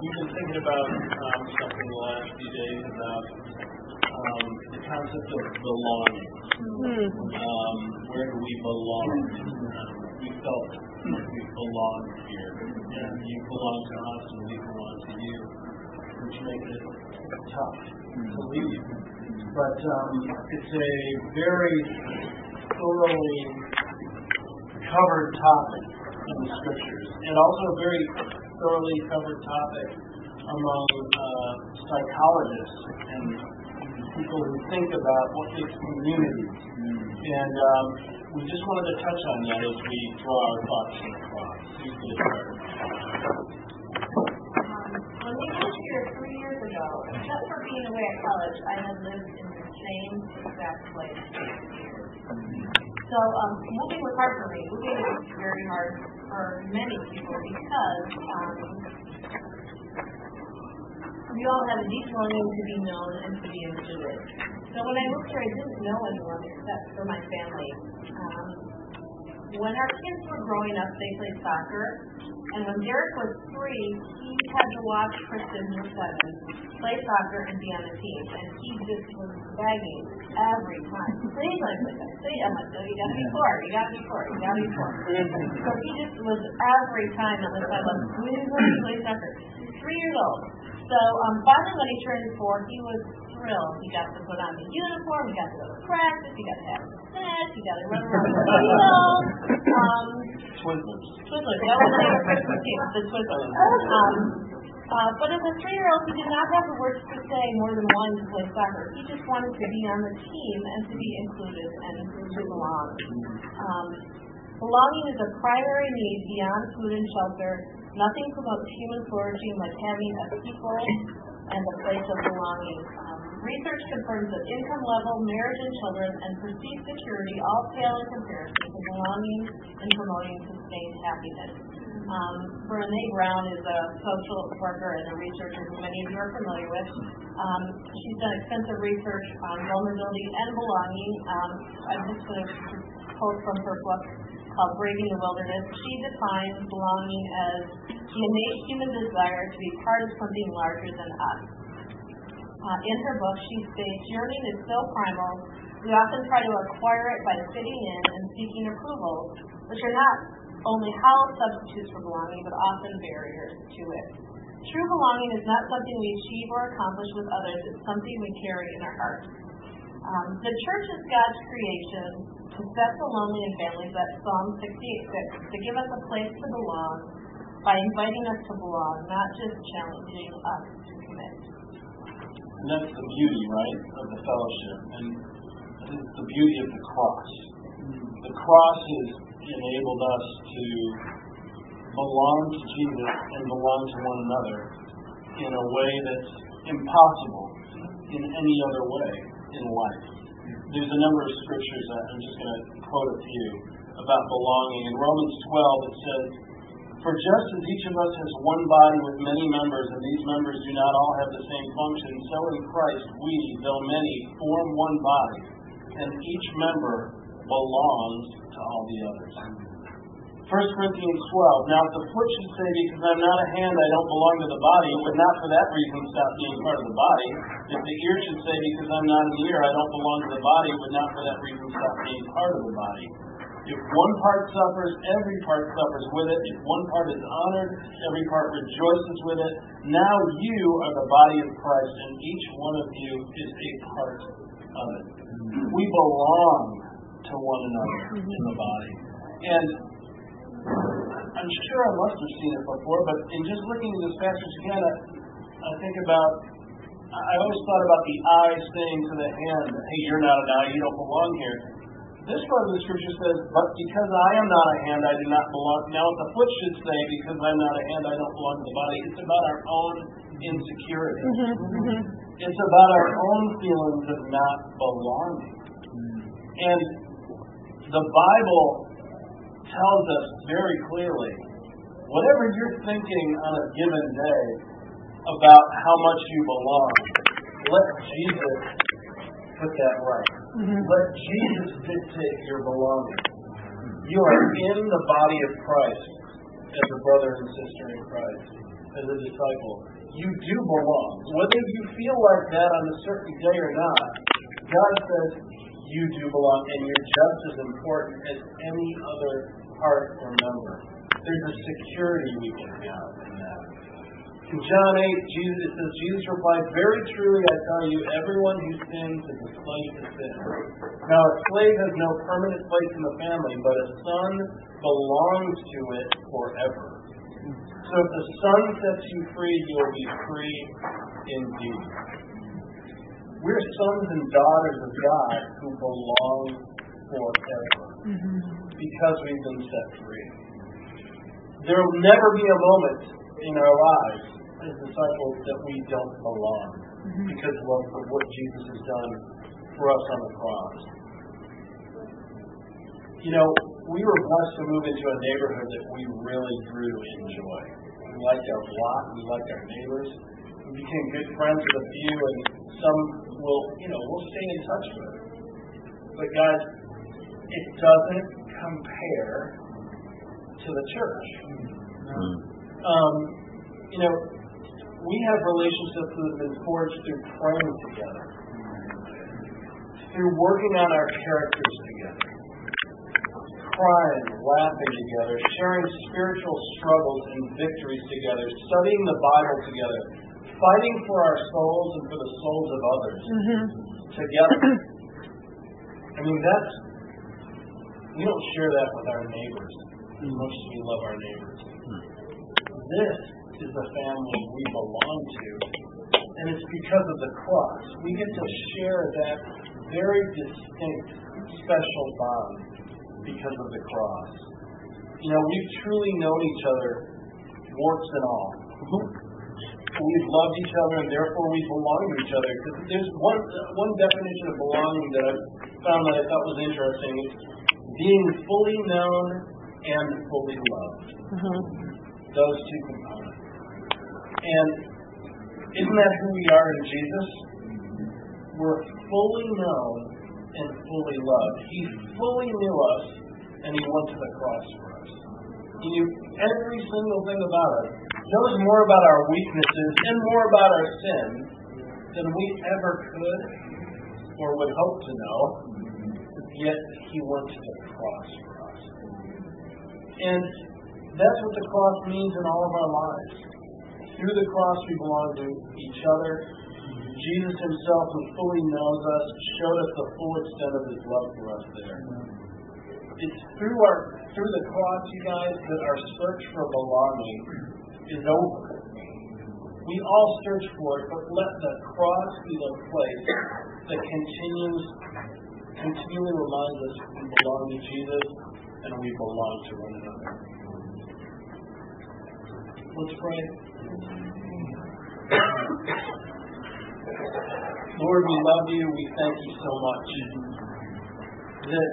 we've been thinking about um, something the last few days about um, the concept of belonging. Um, where do we belong? Um, we felt like we belong here, and you belong to us, and we belong to you, which makes it tough to leave. But um, it's a very thoroughly covered topic in the scriptures, and also a very thoroughly covered topic among uh, psychologists and people who think about what makes communities. And um, we just wanted to touch on that as we draw our thoughts to the cross. Who's going to? When we moved here three years ago, except for being away at college, I had lived in the same exact place for years. So um, moving was hard for me. Moving is very hard for many people because um, we all have a deep longing to be known and to be included. So when I moved here, I didn't know anyone except for my family. Um, when our kids were growing up, they played soccer, and when Derek was three, he had to watch Kristen, who's seven, play soccer and be on the team, and he just was begging every time. Please, like this. Please, I'm like, no, you gotta be four, you gotta be four, you gotta be four. So he just was every time on the sideline, please let me play soccer. Three years old. So um, finally, when he turned four, he was thrilled. He got to put on the uniform, he got to go to practice, he got to have snacks, he got to run around the field. Um, Twizzlers. Twizzlers. That was their Christmas gift, the Twizzlers. Um, uh, but as a three-year-old, he did not have the words to say more than one to play soccer. He just wanted to be on the team and to be included and to belong. Um, belonging is a primary need beyond food and shelter. Nothing promotes human flourishing like having a people and a place of belonging. Um, research confirms that income level, marriage and children, and perceived security all pale in comparison to belonging and promoting sustained happiness. Um, Brene Brown is a social worker and a researcher who many of you are familiar with. Um, she's done extensive research on vulnerability and belonging. Um, I'm just going to quote from her book called Braving the Wilderness. She defines belonging as the innate human desire to be part of something larger than us. Uh, in her book, she states, yearning is so primal, we often try to acquire it by fitting in and seeking approval, which are not only hollow substitutes for belonging, but often barriers to it. True belonging is not something we achieve or accomplish with others, it's something we carry in our hearts. Um, the church is God's creation to set the lonely in families, that's Psalm 68 6, to give us a place to belong by inviting us to belong, not just challenging us to commit. And that's the beauty, right, of the fellowship. And the beauty of the cross. The cross has enabled us to belong to Jesus and belong to one another in a way that's impossible in any other way in life. There's a number of scriptures I'm just going to quote a few about belonging. In Romans 12, it says, For just as each of us has one body with many members, and these members do not all have the same function, so in Christ we, though many, form one body, and each member belongs to all the others. 1 Corinthians 12. Now, if the foot should say, Because I'm not a hand, I don't belong to the body, it would not for that reason stop being part of the body. If the ear should say, Because I'm not an ear, I don't belong to the body, it would not for that reason stop being part of the body. If one part suffers, every part suffers with it. If one part is honored, every part rejoices with it. Now you are the body of Christ, and each one of you is a part of it. We belong to one another in the body. And I'm sure I must have seen it before, but in just looking at this passage again, I, I think about, I always thought about the eye saying to the hand, hey, you're not an eye, you don't belong here. This part of the scripture says, but because I am not a hand, I do not belong. Now, the foot should say, because I'm not a hand, I don't belong to the body, it's about our own insecurity. Mm-hmm, mm-hmm. It's about our own feelings of not belonging. And the Bible tells us very clearly whatever you're thinking on a given day about how much you belong, let Jesus put that right. Mm-hmm. Let Jesus dictate your belonging. You are in the body of Christ as a brother and sister in Christ. as a disciple. You do belong. Whether you feel like that on a certain day or not, God says you do belong and you're just as important as any other part or. There's a security we can have in that. In John 8, Jesus, says, Jesus replied, Very truly I tell you, everyone who sins is a slave to sin. Now a slave has no permanent place in the family, but a son belongs to it forever. So if the Son sets you free, you will be free indeed. We're sons and daughters of God who belong forever mm-hmm. Because we've been set free. There will never be a moment in our lives as disciples that we don't belong mm-hmm. because of what Jesus has done for us on the cross. You know, we were blessed to move into a neighborhood that we really grew to enjoy. We liked our block, we liked our neighbors. We became good friends with a few, and some will, you know, we'll stay in touch with. But guys, it doesn't compare to the church. Um, you know, we have relationships that have been forged through praying together, through working on our characters together, crying, laughing together, sharing spiritual struggles and victories together, studying the Bible together, fighting for our souls and for the souls of others together. I mean, that's, we don't share that with our neighbors as much as we love our neighbors. This is the family we belong to, and it's because of the cross. We get to share that very distinct, special bond because of the cross. You know, we've truly known each other, warts and all. We've loved each other, and therefore we belong to each other. There's one one definition of belonging that I found that I thought was interesting: is being fully known and fully loved. Uh-huh. Those two components. And isn't that who we are in Jesus? We're fully known and fully loved. He fully knew us, and He went to the cross for us. He knew every single thing about us, knows more about our weaknesses and more about our sins than we ever could or would hope to know. Yet He went to the cross for us. And that's what the cross means in all of our lives. Through the cross, we belong to each other. Jesus himself, who fully knows us, showed us the full extent of his love for us there. It's through our through the cross, you guys, that our search for belonging is over. We all search for it, but let the cross be the place that continues continually reminds us we belong to Jesus and we belong to one another. Let's pray. Lord, we love you. We thank you so much that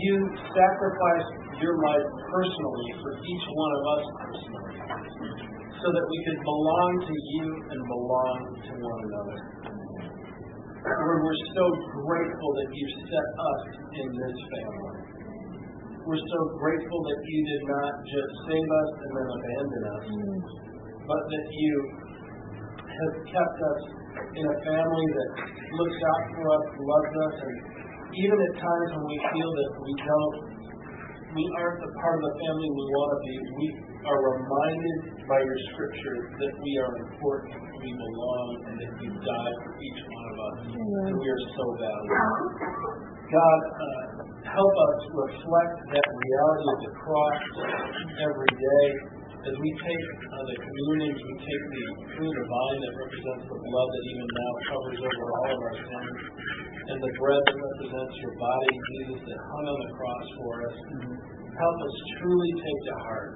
you sacrificed your life personally for each one of us personally so that we could belong to you and belong to one another. Lord, we're so grateful that you set us in this family. We're so grateful that you did not just save us and then abandon us, but that you have kept us in a family that looks out for us, loves us, and even at times when we feel that we don't, we aren't the part of the family we want to be, we are reminded by your scripture that we are important, we belong, and that you died for each one of us, and we are so valuable. God, uh, help us reflect that reality of the cross every day. As we take uh, the communion, as we take the fruit of vine that represents the blood that even now covers over all of our sins, and the bread that represents your body, Jesus, that hung on the cross for us. Help us truly take to heart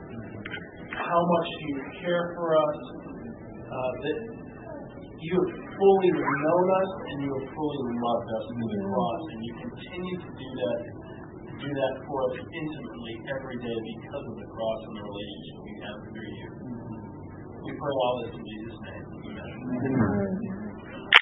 how much you care for us, uh, that you have fully known us and you have fully loved us through the cross, and you continue to do that, do that for us intimately every day because of the cross and the relationship we have through you. We pray all this in Jesus' name. Amen.